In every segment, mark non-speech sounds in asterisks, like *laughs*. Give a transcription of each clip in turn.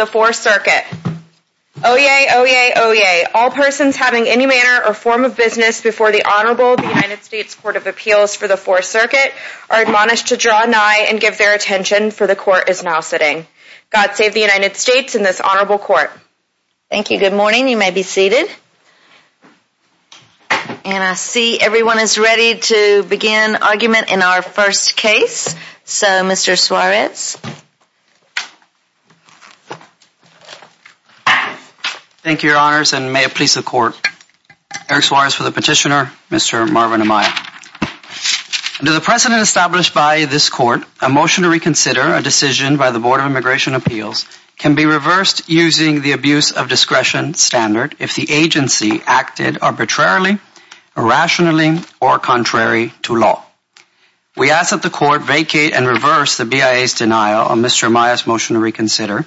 the Fourth Circuit. Oyez, oyez, oyez. All persons having any manner or form of business before the Honorable the United States Court of Appeals for the Fourth Circuit are admonished to draw nigh and give their attention, for the Court is now sitting. God save the United States and this Honorable Court. Thank you. Good morning. You may be seated. And I see everyone is ready to begin argument in our first case. So, Mr. Suarez. Thank you, Your Honors, and may it please the Court. Eric Suarez for the petitioner, Mr. Marvin Amaya. Under the precedent established by this Court, a motion to reconsider a decision by the Board of Immigration Appeals can be reversed using the abuse of discretion standard if the agency acted arbitrarily, irrationally, or contrary to law. We ask that the Court vacate and reverse the BIA's denial of Mr. Amaya's motion to reconsider.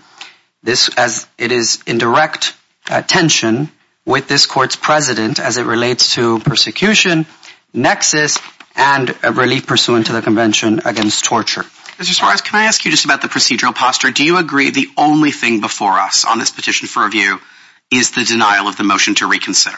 This as it is in direct Uh, tension with this Court's precedent as it relates to persecution, nexus, and relief pursuant to the Convention Against Torture. Mr. Suarez, can I ask you just about the procedural posture? Do you agree the only thing before us on this petition for review is the denial of the motion to reconsider?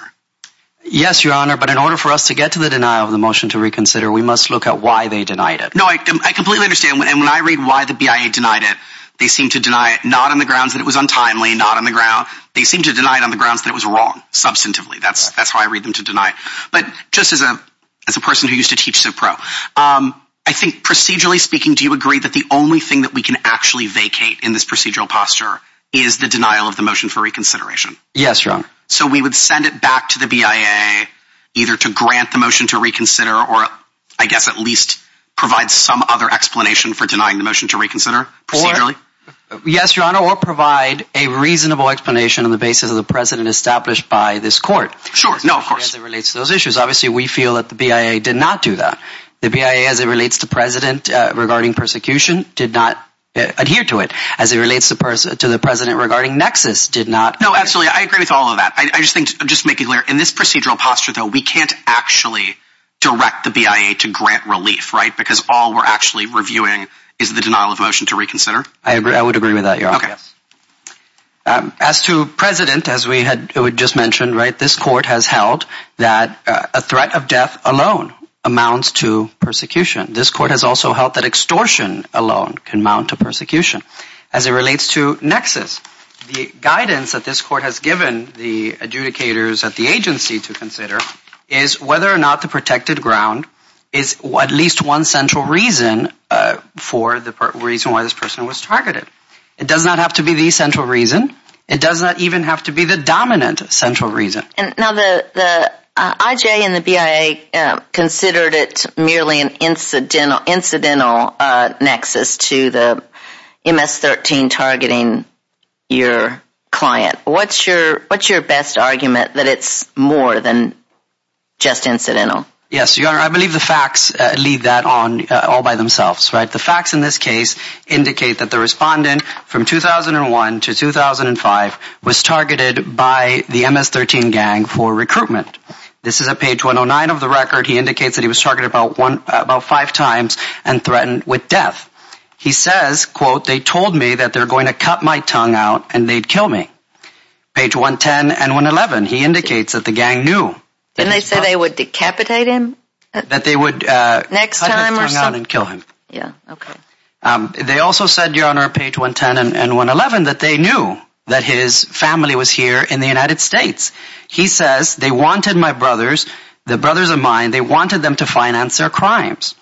Yes, Your Honor, but in order for us to get to the denial of the motion to reconsider, we must look at why they denied it. No, I completely understand. And when I read why the BIA denied it, they seem to deny it not on the grounds that it was untimely, not on the ground. They seem to deny it on the grounds that it was wrong, substantively. That's that's how I read them to deny it. But just as a as a person who used to teach CIVPRO, um, I think procedurally speaking, do you agree that the only thing that we can actually vacate in this procedural posture is the denial of the motion for reconsideration? Yes, Your Honor. So we would send it back to the BIA either to grant the motion to reconsider or I guess at least provide some other explanation for denying the motion to reconsider procedurally? Yes, Your Honor, or provide a reasonable explanation on the basis of the precedent established by this Court. Sure, no, of course. As it relates to those issues. Obviously, we feel that the BIA did not do that. The BIA, as it relates to precedent uh, regarding persecution, did not uh, adhere to it. As it relates to the precedent regarding nexus, did not. No, absolutely. I agree with all of that. I just think, just it clear, in this procedural posture, though, we can't actually direct the BIA to grant relief, right? Because all we're actually reviewing is the denial of motion to reconsider? I agree. I would agree with that, Your Honor. Okay. Um, as to precedent, as we had just mentioned, right, this Court has held that uh, a threat of death alone amounts to persecution. This Court has also held that extortion alone can mount to persecution. As it relates to nexus, the guidance that this Court has given the adjudicators at the agency to consider is whether or not the protected ground is at least one central reason Uh, for the reason why this person was targeted. It does not have to be the central reason. It does not even have to be the dominant central reason. Now, the uh, IJ and the BIA uh, considered it merely an incidental nexus to the MS-13 targeting your client. What's your best argument that it's more than just incidental? Yes, Your Honor, I believe the facts uh, lead that on uh, all by themselves, right? The facts in this case indicate that the respondent from 2001 to 2005 was targeted by the MS-13 gang for recruitment. This is at page 109 of the record. He indicates that he was targeted about one uh, about five times and threatened with death. He says, quote, they told me that they're going to cut my tongue out and they'd kill me. Page 110 and 111, he indicates that the gang knew. Didn't they say they would decapitate him? That they would uh, cut his tongue out and kill him. Yeah, okay. Um, they also said, Your Honor, page 110 and 111, that they knew that his family was here in the United States. He says they wanted my brothers, the brothers of mine, they wanted them to finance their crimes.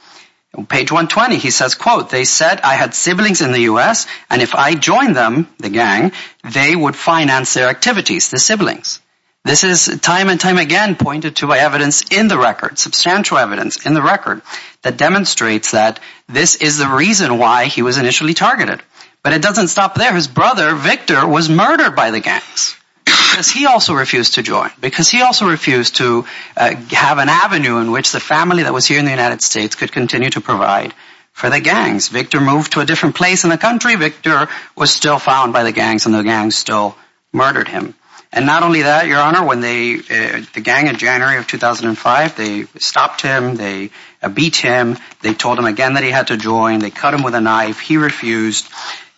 Page 120, he says, quote, they said I had siblings in the U.S. and if I joined them, the gang, they would finance their activities, the siblings. This is time and time again pointed to by evidence in the record, substantial evidence in the record that demonstrates that this is the reason why he was initially targeted. But it doesn't stop there. His brother, Victor, was murdered by the gangs because he also refused to join, because he also refused to uh, have an avenue in which the family that was here in the United States could continue to provide for the gangs. Victor moved to a different place in the country. Victor was still found by the gangs and the gangs still murdered him. And not only that, Your Honor, when they, uh, the gang in January of 2005, they stopped him, they beat him, they told him again that he had to join, they cut him with a knife, he refused.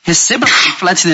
His sibling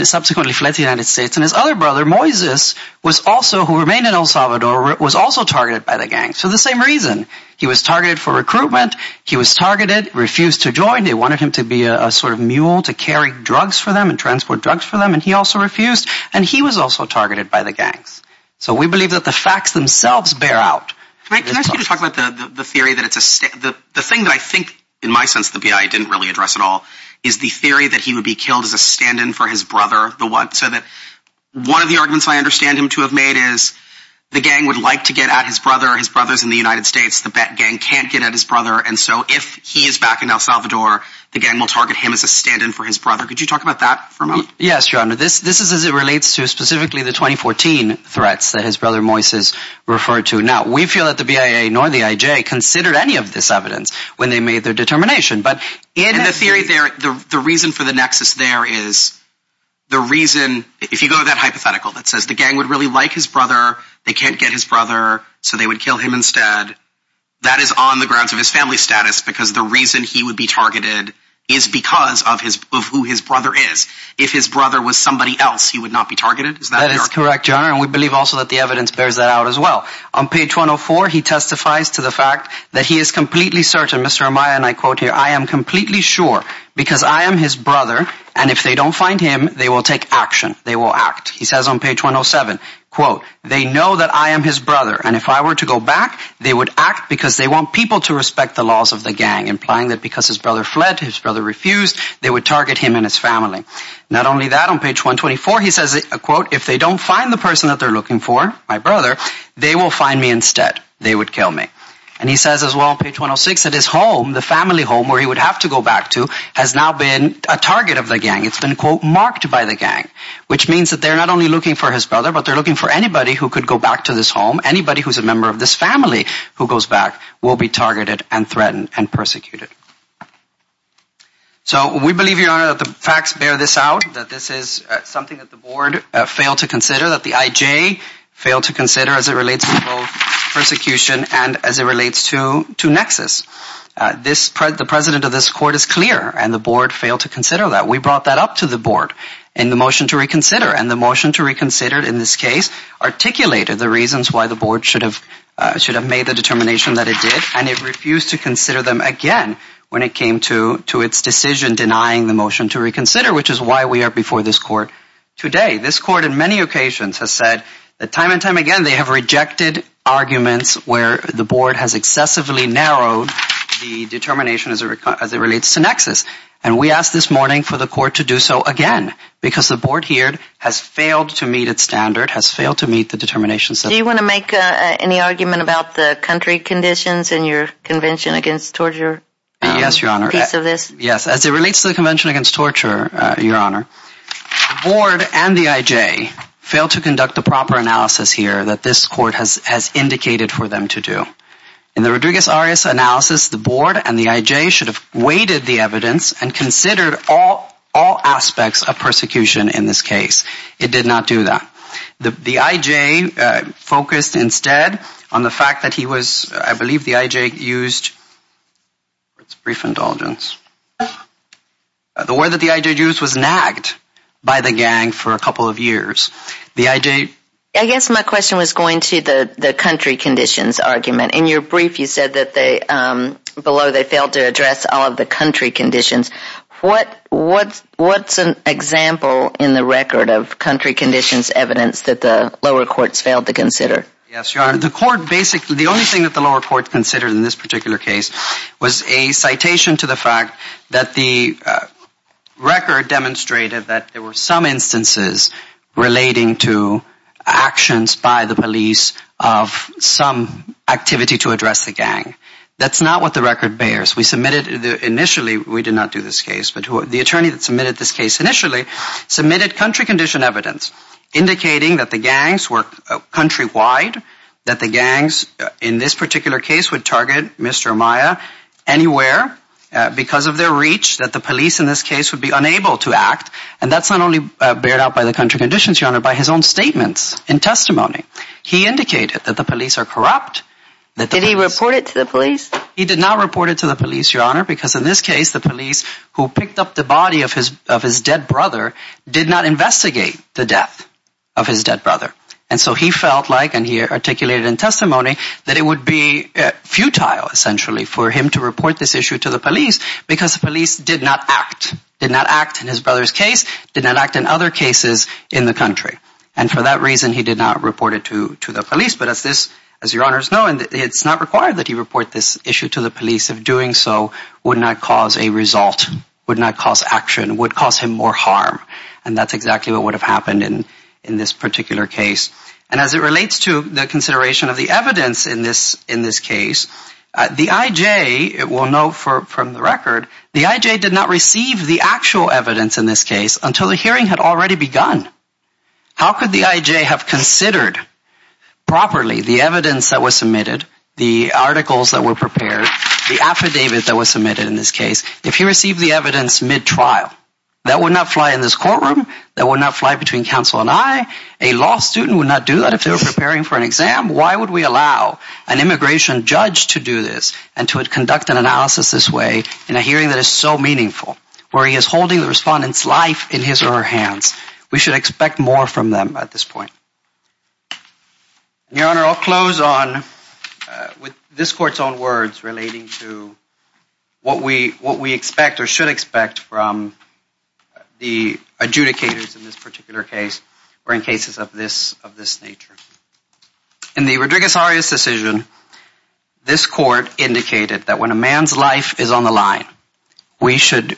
subsequently fled to the United States, and his other brother, Moises, was also, who remained in El Salvador, was also targeted by the gangs For the same reason. He was targeted for recruitment. He was targeted, refused to join. They wanted him to be a sort of mule to carry drugs for them and transport drugs for them, and he also refused. And he was also targeted by the gangs. So we believe that the facts themselves bear out. Can I ask you to talk about the theory that it's a, the thing that I think, in my sense, the BIA didn't really address at all, is the theory that he would be killed as a stand-in for his brother. So that one of the arguments I understand him to have made is the gang would like to get at his brother. His brother's in the United States. The gang can't get at his brother. And so if he is back in El Salvador, the gang will target him as a stand-in for his brother. Could you talk about that for a moment? Yes, Your Honor. This this is as it relates to specifically the 2014 threats that his brother Moises referred to. Now, we feel that the BIA nor the IJ considered any of this evidence when they made their determination. But in the theory there, the the reason for the nexus there is the reason, if you go to that hypothetical that says the gang would really like his brother, they can't get his brother, so they would kill him instead, that is on the grounds of his family status because the reason he would be targeted is because of his of who his brother is. If his brother was somebody else, he would not be targeted? Is that, that is correct, Your Honor. And we believe also that the evidence bears that out as well. On page 104, he testifies to the fact that he is completely certain, Mr. Amaya and I quote here, I am completely sure because I am his brother and if they don't find him, they will take action. They will act. He says on page 107, quote, they know that I am his brother and if I were to go back, they would act because they want people to respect the laws of the gang, implying that because his brother fled, his brother refused, they would target him and his family. Not only that, on page 124, he says, uh, quote, if they don't find the person that they're looking for, my brother, they will find me instead. They would kill me. And he says as well on page 106 that his home, the family home where he would have to go back to, has now been a target of the gang. It's been, quote, marked by the gang, which means that they're not only looking for his brother, but they're looking for anybody who could go back to this home. Anybody who's a member of this family who goes back will be targeted and threatened and persecuted. So we believe, Your Honor, that the facts bear this out, that this is uh, something that the board uh, failed to consider, that the IJ failed to consider as it relates to both persecution and as it relates to to nexus. Uh this the president of this court is clear and the board failed to consider that. We brought that up to the board in the motion to reconsider and the motion to reconsider in this case articulated the reasons why the board should have uh should have made the determination that it did and it refused to consider them again when it came to to its decision denying the motion to reconsider, which is why we are before this court today. This court in many occasions has said time and time again they have rejected arguments where the board has excessively narrowed the determination as it relates to nexus. And we ask this morning for the court to do so again because the board here has failed to meet its standard, has failed to meet the determinations. Do you want to make uh, any argument about the country conditions in your Convention Against Torture um, Yes, Your Honor. piece of this? Yes, as it relates to the Convention Against Torture, uh, Your Honor, the board and the IJ failed to conduct the proper analysis here that this court has indicated for them to do. In the Rodriguez-Arias analysis, the board and the IJ should have weighted the evidence and considered all all aspects of persecution in this case. It did not do that. The the IJ uh, focused instead on the fact that he was, I believe the IJ used, brief indulgence, uh, the word that the IJ used was nagged by the gang for a couple of years. The IJ... I guess my question was going to the country conditions argument. In your brief you said that they, um, below they failed to address all of the country conditions. What what what's an example in the record of country conditions evidence that the lower courts failed to consider? Yes, Your Honor. The court basically, the only thing that the lower court considered in this particular case was a citation to the fact that the uh, record demonstrated that there were some instances relating to actions by the police of some activity to address the gang. That's not what the record bears. We submitted initially, we did not do this case, but the attorney that submitted this case initially submitted country condition evidence indicating that the gangs were uh, countrywide, that the gangs uh, in this particular case would target Mr. Amaya anywhere Uh, because of their reach, that the police in this case would be unable to act. And that's not only uh, bared out by the country conditions, Your Honor, by his own statements in testimony. He indicated that the police are corrupt. Did he report it to the police? He did not report it to the police, Your Honor, because in this case, the police who picked up the body of his of his dead brother did not investigate the death of his dead brother. And so he felt like, and he articulated in testimony, that it would be uh, futile, essentially, for him to report this issue to the police because the police did not act, did not act in his brother's case, did not act in other cases in the country. And for that reason, he did not report it to the police. But as this, as Your Honors know, and it's not required that he report this issue to the police if doing so would not cause a result, would not cause action, would cause him more harm. And that's exactly what would have happened in this particular case. And as it relates to the consideration of the evidence in this in this case, uh, the I.J. will note from the record, the I.J. did not receive the actual evidence in this case until the hearing had already begun. How could the I.J. have considered properly the evidence that was submitted, the articles that were prepared, the affidavit that was submitted in this case, if he received the evidence mid-trial? That would not fly in this courtroom. That would not fly between counsel and I. A law student would not do that if they were preparing for an exam. Why would we allow an immigration judge to do this and to conduct an analysis this way in a hearing that is so meaningful, where he is holding the respondent's life in his or her hands? We should expect more from them at this point. Your Honor, I'll close on, uh, with this Court's own words relating to what we what we expect or should expect from the adjudicators in this particular case or in cases of this of this nature. In the Rodriguez-Arias decision, this Court indicated that when a man's life is on the line, we should,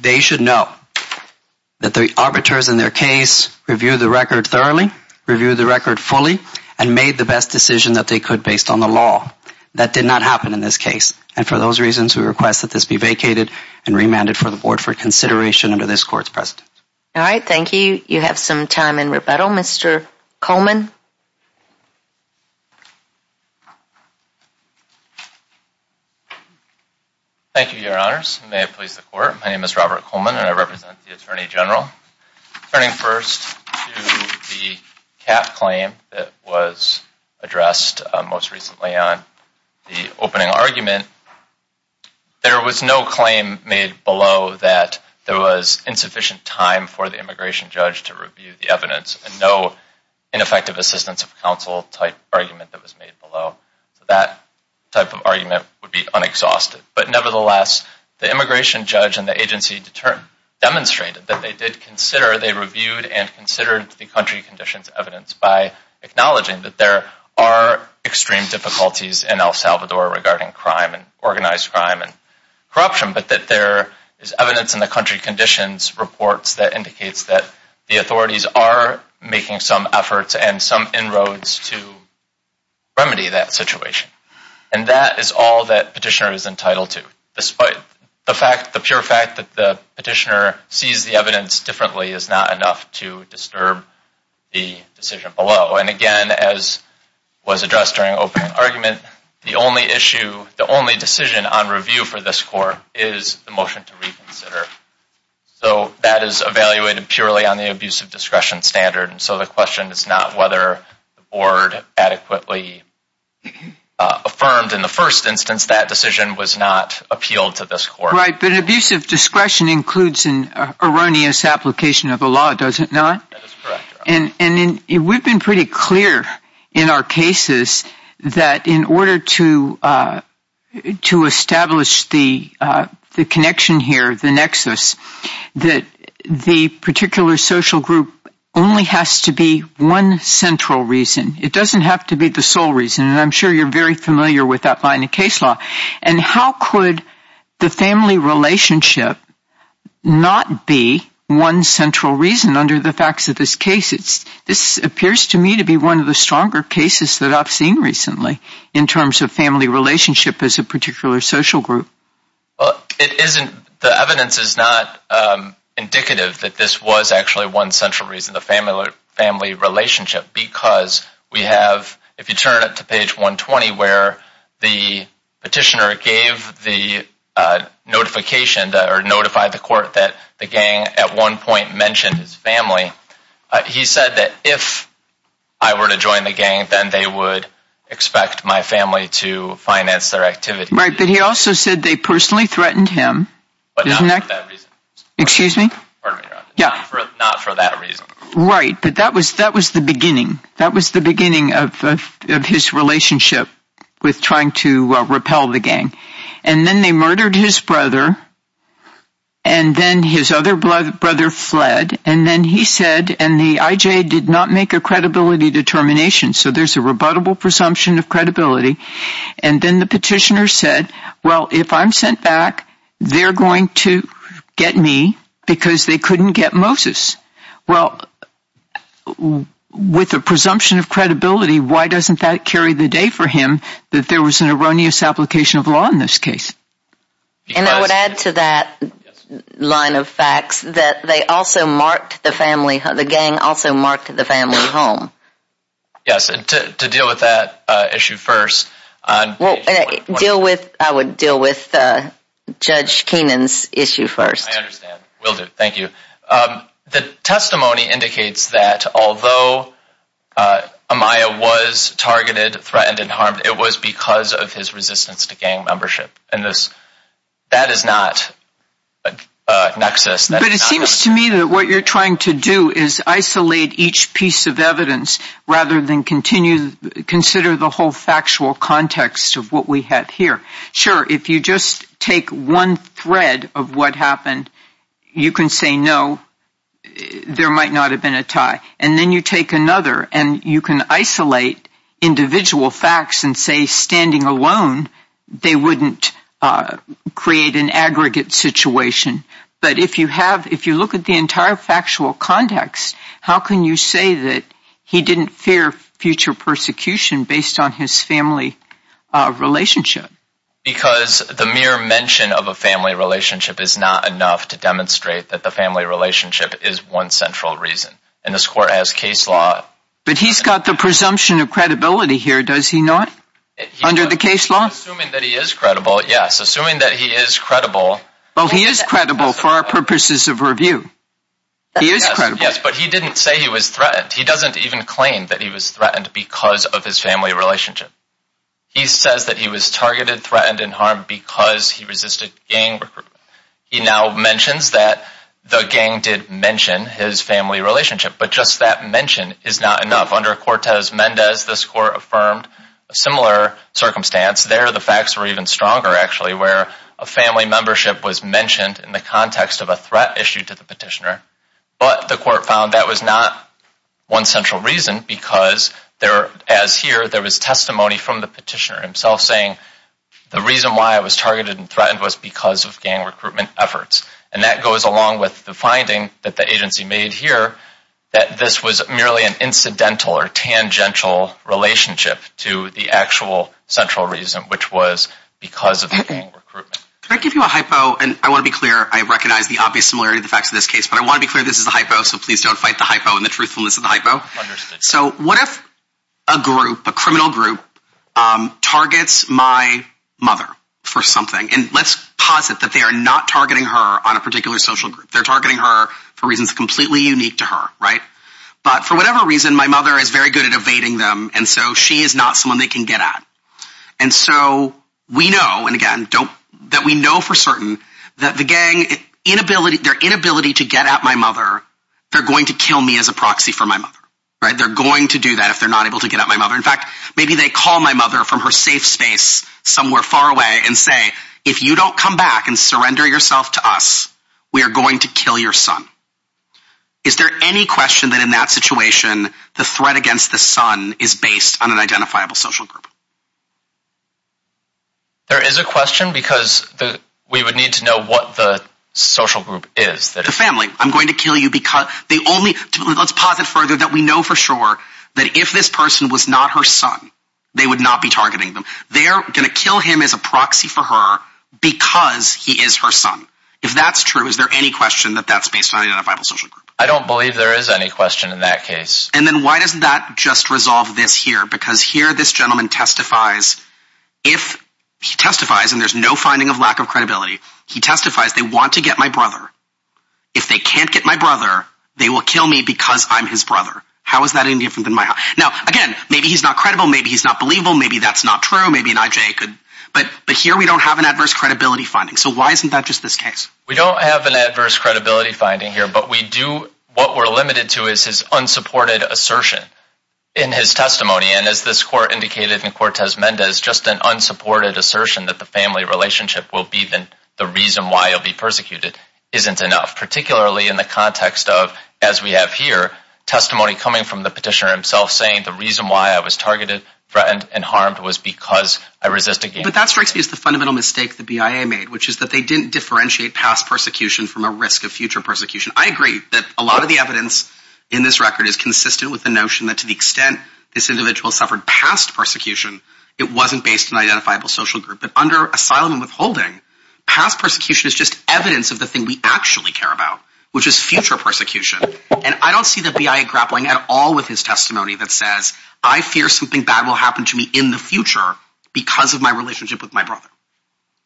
they should know that the arbiters in their case reviewed the record thoroughly, reviewed the record fully, and made the best decision that they could based on the law. That did not happen in this case. And for those reasons, we request that this be vacated and remanded for the Board for consideration under this Court's precedent. All right. Thank you. You have some time in rebuttal. Mr. Coleman? Thank you, Your Honors. May it please the Court. My name is Robert Coleman, and I represent the Attorney General. Turning first to the CAT claim that was addressed uh, most recently on the opening argument, there was no claim made below that there was insufficient time for the immigration judge to review the evidence and no ineffective assistance of counsel type argument that was made below. So that type of argument would be unexhausted. But nevertheless, the immigration judge and the agency demonstrated that they did consider, they reviewed and considered the country conditions evidence by acknowledging that there are extreme difficulties in El Salvador regarding crime and organized crime and corruption, but that there is evidence in the country conditions reports that indicates that the authorities are making some efforts and some inroads to remedy that situation. And that is all that petitioner is entitled to. Despite the pure fact that the petitioner sees the evidence differently is not enough to disturb the decision below. And again, as was addressed during opening argument, the only issue, the only decision on review for this court is the motion to reconsider. So that is evaluated purely on the abuse of discretion standard. And so the question is not whether the board adequately uh, affirmed in the first instance that decision was not appealed to this court. Right, but abuse of discretion includes an uh, erroneous application of the law, does it not? That is correct. And we've been pretty clear in our cases that in order to uh to establish the uh the connection here, the nexus, that the particular social group only has to be one central reason. It doesn't have to be the sole reason. And I'm sure you're very familiar with that line of case law. And how could the family relationship not be one central reason under the facts of this case? This appears to me to be one of the stronger cases that I've seen recently in terms of family relationship as a particular social group. Well, it isn't, the evidence is not um, indicative that this was actually one central reason, the family family relationship, because we have, if you turn it to page 120 where the petitioner gave the Uh, notification or notified the court that the gang at one point mentioned his family, uh, he said that if I were to join the gang, then they would expect my family to finance their activity. Right, but he also said they personally threatened him. But not for that reason. Excuse me? Pardon me, Your Honor. Yeah. Not for that reason. Right, but that was the beginning. That was the beginning of his relationship with trying to uh, repel the gang. And then they murdered his brother, and then his other brother fled, and then he said, and the IJ did not make a credibility determination, so there's a rebuttable presumption of credibility. And then the petitioner said, well, if I'm sent back, they're going to get me because they couldn't get Moses. Well, with a presumption of credibility, why doesn't that carry the day for him that there was an erroneous application of law in this case? And I would add to that line of facts that they also marked the family, the gang also marked the family home. Yes, and to deal with that uh, issue first. Well, uh, deal with, I would deal with uh, Judge Keenan's issue first. I understand. Will do. Thank you. Um, The testimony indicates that although uh, Amaya was targeted, threatened, and harmed, it was because of his resistance to gang membership. And this that is not a nexus. But it seems to me that what you're trying to do is isolate each piece of evidence rather than continue consider the whole factual context of what we have here. Sure, if you just take one thread of what happened, you can say no, there might not have been a tie. And then you take another and you can isolate individual facts and say standing alone, they wouldn't uh, create an aggregate situation. But if you have, if you look at the entire factual context, how can you say that he didn't fear future persecution based on his family uh, relationship? Because the mere mention of a family relationship is not enough to demonstrate that the family relationship is one central reason. And this court has case law. But he's got the presumption of credibility here, does he not? Under the case law? Assuming that he is credible, yes. Assuming that he is credible. Well, he is credible for our purposes of review. He is credible. Yes, but he didn't say he was threatened. He doesn't even claim that he was threatened because of his family relationship. He says that he was targeted, threatened, and harmed because he resisted gang recruitment. He now mentions that the gang did mention his family relationship. But just that mention is not enough. Under Cortez-Mendez, this court affirmed a similar circumstance. There, the facts were even stronger, actually, where a family membership was mentioned in the context of a threat issued to the petitioner. But the court found that was not one central reason because, as here, there was testimony from the petitioner himself saying the reason why I was targeted and threatened was because of gang recruitment efforts. And that goes along with the finding that the agency made here that this was merely an incidental or tangential relationship to the actual central reason, which was because of the gang *clears throat* recruitment. Can I give you a hypo? And I want to be clear. I recognize the obvious similarity of the facts of this case. But I want to be clear this is a hypo, so please don't fight the hypo and the truthfulness of the hypo. Understood. So what if a group, a criminal group, um, targets my mother for something? And let's posit that they are not targeting her on a particular social group. They're targeting her for reasons completely unique to her, right? But for whatever reason, my mother is very good at evading them, and so she is not someone they can get at. And so we know, and again, don't that we know for certain that the gang, inability their inability to get at my mother, they're going to kill me as a proxy for my mother, right? They're going to do that if they're not able to get at my mother. In fact, maybe they call my mother from her safe space somewhere far away and say, if you don't come back and surrender yourself to us, we are going to kill your son. Is there any question that in that situation, the threat against the son is based on an identifiable social group? There is a question because we would need to know what the social group is. That the family. I'm going to kill you because the only, let's posit further that we know for sure that if this person was not her son, they would not be targeting them. They're going to kill him as a proxy for her because he is her son. If that's true, is there any question that that's based on an identifiable social group? I don't believe there is any question in that case. And then why doesn't that just resolve this here? Because here this gentleman testifies, if he testifies and there's no finding of lack of credibility, he testifies they want to get my brother. If they can't get my brother, they will kill me because I'm his brother. How is that any different than my? Now, again, maybe he's not credible. Maybe he's not believable. Maybe that's not true. Maybe an IJ could. But but here we don't have an adverse credibility finding. So why isn't that just this case? We don't have an adverse credibility finding here, but we do. What we're limited to is his unsupported assertion in his testimony. And as this court indicated in Cortez Mendez, just an unsupported assertion that the family relationship will be the reason why he'll be persecuted isn't enough, particularly in the context of, as we have here, testimony coming from the petitioner himself saying the reason why I was targeted, threatened, and harmed was because I resisted gang. But that strikes me as the fundamental mistake the BIA made, which is that they didn't differentiate past persecution from a risk of future persecution. I agree that a lot of the evidence in this record is consistent with the notion that to the extent this individual suffered past persecution, it wasn't based on an identifiable social group. But under asylum and withholding, past persecution is just evidence of the thing we actually care about, which is future persecution. And I don't see the BIA grappling at all with his testimony that says, I fear something bad will happen to me in the future because of my relationship with my brother.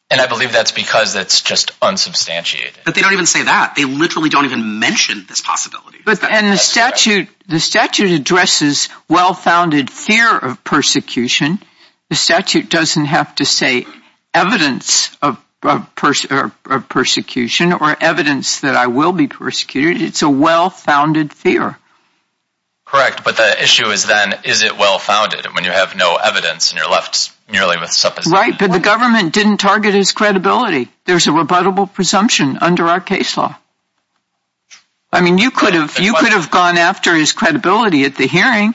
And I believe that's because it's just unsubstantiated. But they don't even say that. They literally don't even mention this possibility. And the statute addresses well-founded fear of persecution. The statute doesn't have to say evidence of persecution or evidence that I will be persecuted. It's a well-founded fear. Correct. But the issue is then, is it well-founded? When you have no evidence and you're left merely with supposition. Right. But the government didn't target his credibility. There's a rebuttable presumption under our case law. I mean, you could have gone after his credibility at the hearing.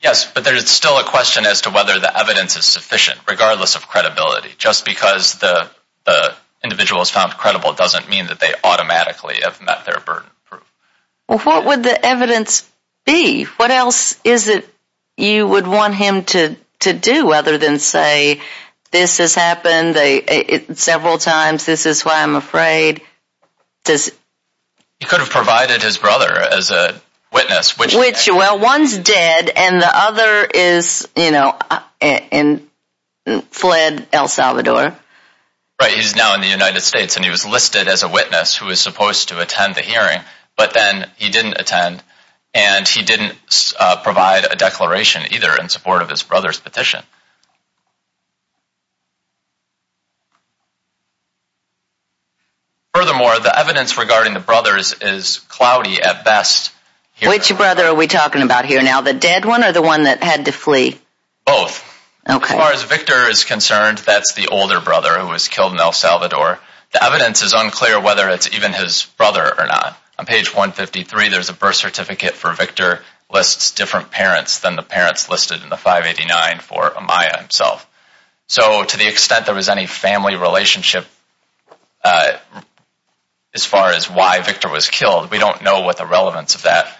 Yes, but there's still a question as to whether the evidence is sufficient, regardless of credibility. Just because the individual is found credible doesn't mean that they automatically have met their burden of proof. Well, what would the evidence be? What else is it you would want him to do other than say, this has happened several times, this is why I'm afraid? He could have provided his brother as a witness. Which, well, one's dead and the other is, you know, uh, and fled El Salvador. Right. He's now in the United States and he was listed as a witness who was supposed to attend the hearing. But then he didn't attend and he didn't uh, provide a declaration either in support of his brother's petition. Furthermore, the evidence regarding the brothers is cloudy at best. Which brother are we talking about here now? The dead one or the one that had to flee? Both. As far as Victor is concerned, that's the older brother who was killed in El Salvador. The evidence is unclear whether it's even his brother or not. On page 153, there's a birth certificate for Victor lists different parents than the parents listed in the 589 for Amaya himself. So to the extent there was any family relationship uh, as far as why Victor was killed, we don't know what the relevance of that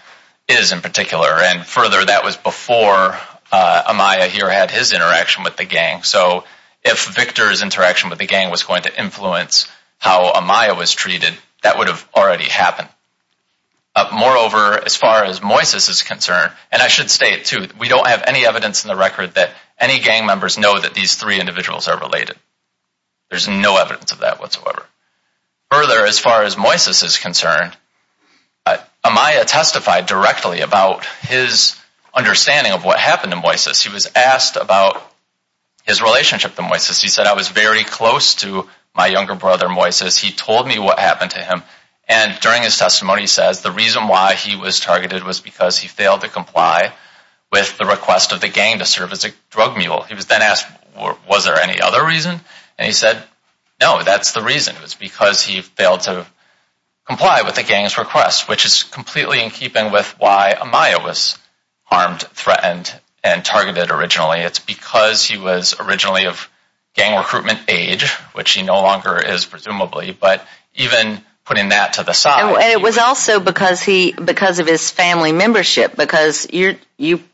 is in particular. And further, that was before Uh, Amaya here had his interaction with the gang. So if Victor's interaction with the gang was going to influence how Amaya was treated, that would have already happened. Uh, moreover, as far as Moises is concerned, and I should state too, we don't have any evidence in the record that any gang members know that these three individuals are related. There's no evidence of that whatsoever. Further, as far as Moises is concerned, uh, Amaya testified directly about his understanding of what happened to Moises. He was asked about his relationship to Moises. He said, I was very close to my younger brother Moises. He told me what happened to him. And during his testimony, he says the reason why he was targeted was because he failed to comply with the request of the gang to serve as a drug mule. He was then asked, was there any other reason? And he said, no, that's the reason. It was because he failed to comply with the gang's request, which is completely in keeping with why Amaya was harmed, threatened, and targeted originally. It's because he was originally of gang recruitment age, which he no longer is presumably, but even putting that to the side. And it was also because of his family membership, because you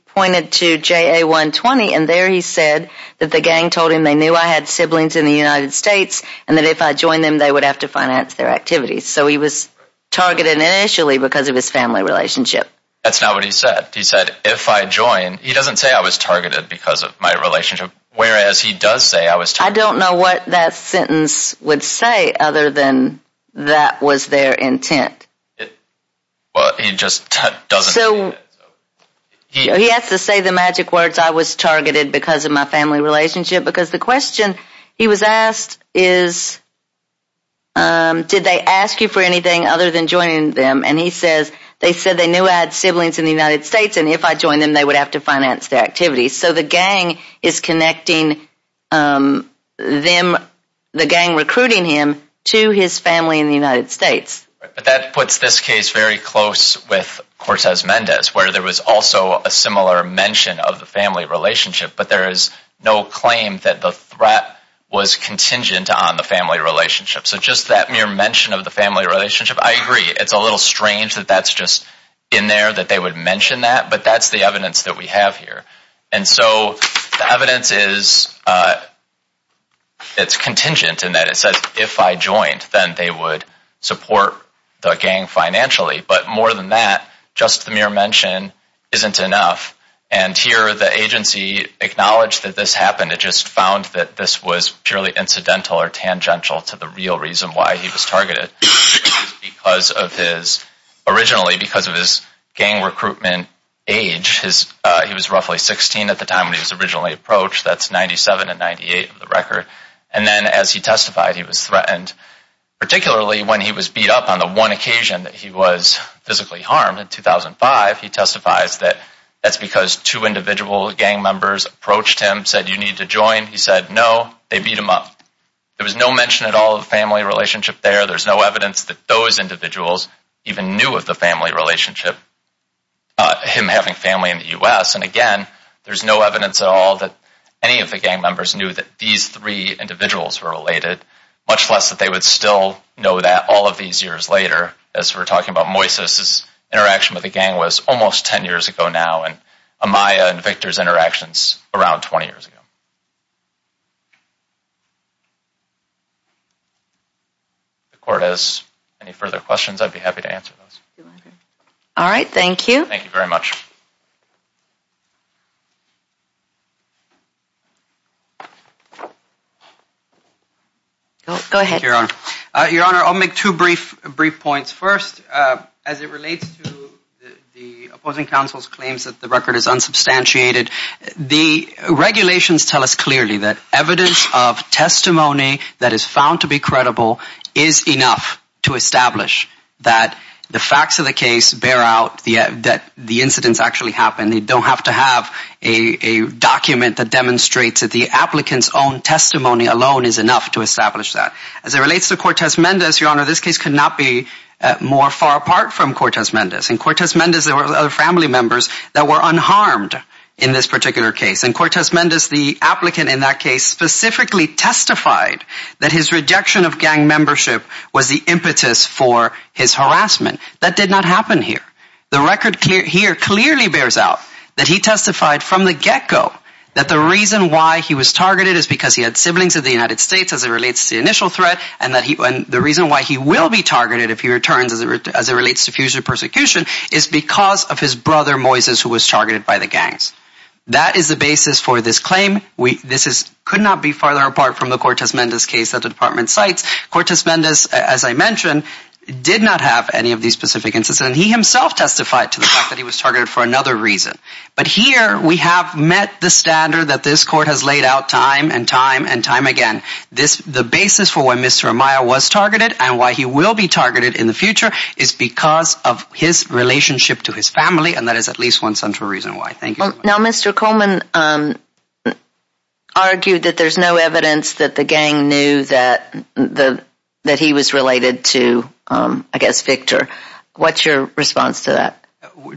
pointed to JA-120, and there he said that the gang told him they knew I had siblings in the United States, and that if I joined them, they would have to finance their activities. So he was targeted initially because of his family relationship. That's not what he said. He said, if I join, he doesn't say I was targeted because of my relationship, whereas he does say I was targeted. I don't know what that sentence would say other than that was their intent. Well, he just *laughs* doesn't say that. He has to say the magic words, I was targeted because of my family relationship, because the question he was asked is, um, did they ask you for anything other than joining them? And he says, they said they knew I had siblings in the United States, and if I joined them, they would have to finance their activities. So the gang is connecting um, them, the gang recruiting him to his family in the United States. But that puts this case very close with Cortez-Mendez, where there was also a similar mention of the family relationship, but there is no claim that the threat was contingent on the family relationship. So just that mere mention of the family relationship, I agree. It's a little strange that that's just in there, that they would mention that, but that's the evidence that we have here. And so the evidence is, uh it's contingent in that it says if I joined, then they would support the gang financially. But more than that, just the mere mention isn't enough. And here the agency acknowledged that this happened. It just found that this was purely incidental or tangential to the real reason why he was targeted. Because of his, originally because of his gang recruitment age, His uh he was roughly 16 at the time when he was originally approached. That's 97 and 98 of the record. And then as he testified, he was threatened, particularly when he was beat up on the one occasion that he was physically harmed in 2005. He testifies that that's because two individual gang members approached him, said you need to join. He said no, they beat him up. There was no mention at all of family relationship there. There's no evidence that those individuals even knew of the family relationship, uh, him having family in the U.S. And again, there's no evidence at all that any of the gang members knew that these three individuals were related, much less that they would still know that all of these years later. As we're talking about Moises' interaction with the gang was almost 10 years ago now, and Amaya and Victor's interactions around 20 years ago. If the court has any further questions, I'd be happy to answer those. All right, thank you. Thank you very much. Go ahead. Uh, Your Honor, I'll make two brief points. First, uh, as it relates to the opposing counsel's claims that the record is unsubstantiated, the regulations tell us clearly that evidence of testimony that is found to be credible is enough to establish that the facts of the case bear out that the incidents actually happened. They don't have to have a document that demonstrates that the applicant's own testimony alone is enough to establish that. As it relates to Cortez-Mendez, Your Honor, this case could not be Uh, more far apart from Cortez-Mendez. In Cortez-Mendez, there were other family members that were unharmed in this particular case. In Cortez-Mendez, the applicant in that case specifically testified that his rejection of gang membership was the impetus for his harassment. That did not happen here. The record here clearly bears out that he testified from the get-go that the reason why he was targeted is because he had siblings in the United States as it relates to the initial threat, and that he, and the reason why he will be targeted if he returns as it relates to future persecution is because of his brother Moises who was targeted by the gangs. That is the basis for this claim. This is, could not be farther apart from the Cortez-Mendez case that the Department cites. Cortez-Mendez, as I mentioned, did not have any of these specific incidents, and he himself testified to the fact that he was targeted for another reason. But here we have met the standard that this court has laid out time and time and time again. This the basis for why Mr. Amaya was targeted and why he will be targeted in the future is because of his relationship to his family, and that is at least one central reason why. Thank you. Now, Mr. Coleman um, argued that there's no evidence that the gang knew that the that he was related to, Um, I guess, Victor. What's your response to that?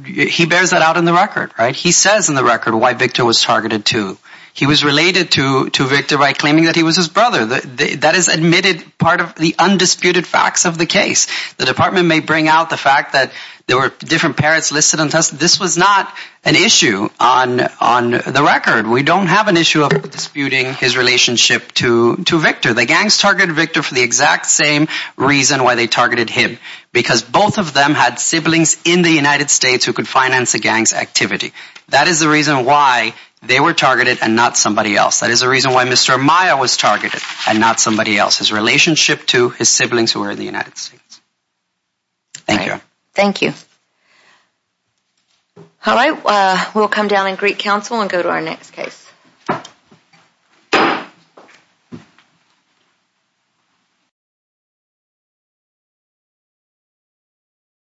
He bears that out in the record, right? He says in the record why Victor was targeted too. He was related to to Victor by claiming that he was his brother. That is admitted part of the undisputed facts of the case. The Department may bring out the fact that there were different parents listed on test. This was not an issue on on the record. We don't have an issue of disputing his relationship to Victor. The gangs targeted Victor for the exact same reason why they targeted him, because both of them had siblings in the United States who could finance the gang's activity. That is the reason why they were targeted and not somebody else. That is the reason why Mr. Amaya was targeted and not somebody else, his relationship to his siblings who were in the United States. Thank you. Thank you. All right, uh, we'll come down and greet counsel and go to our next case.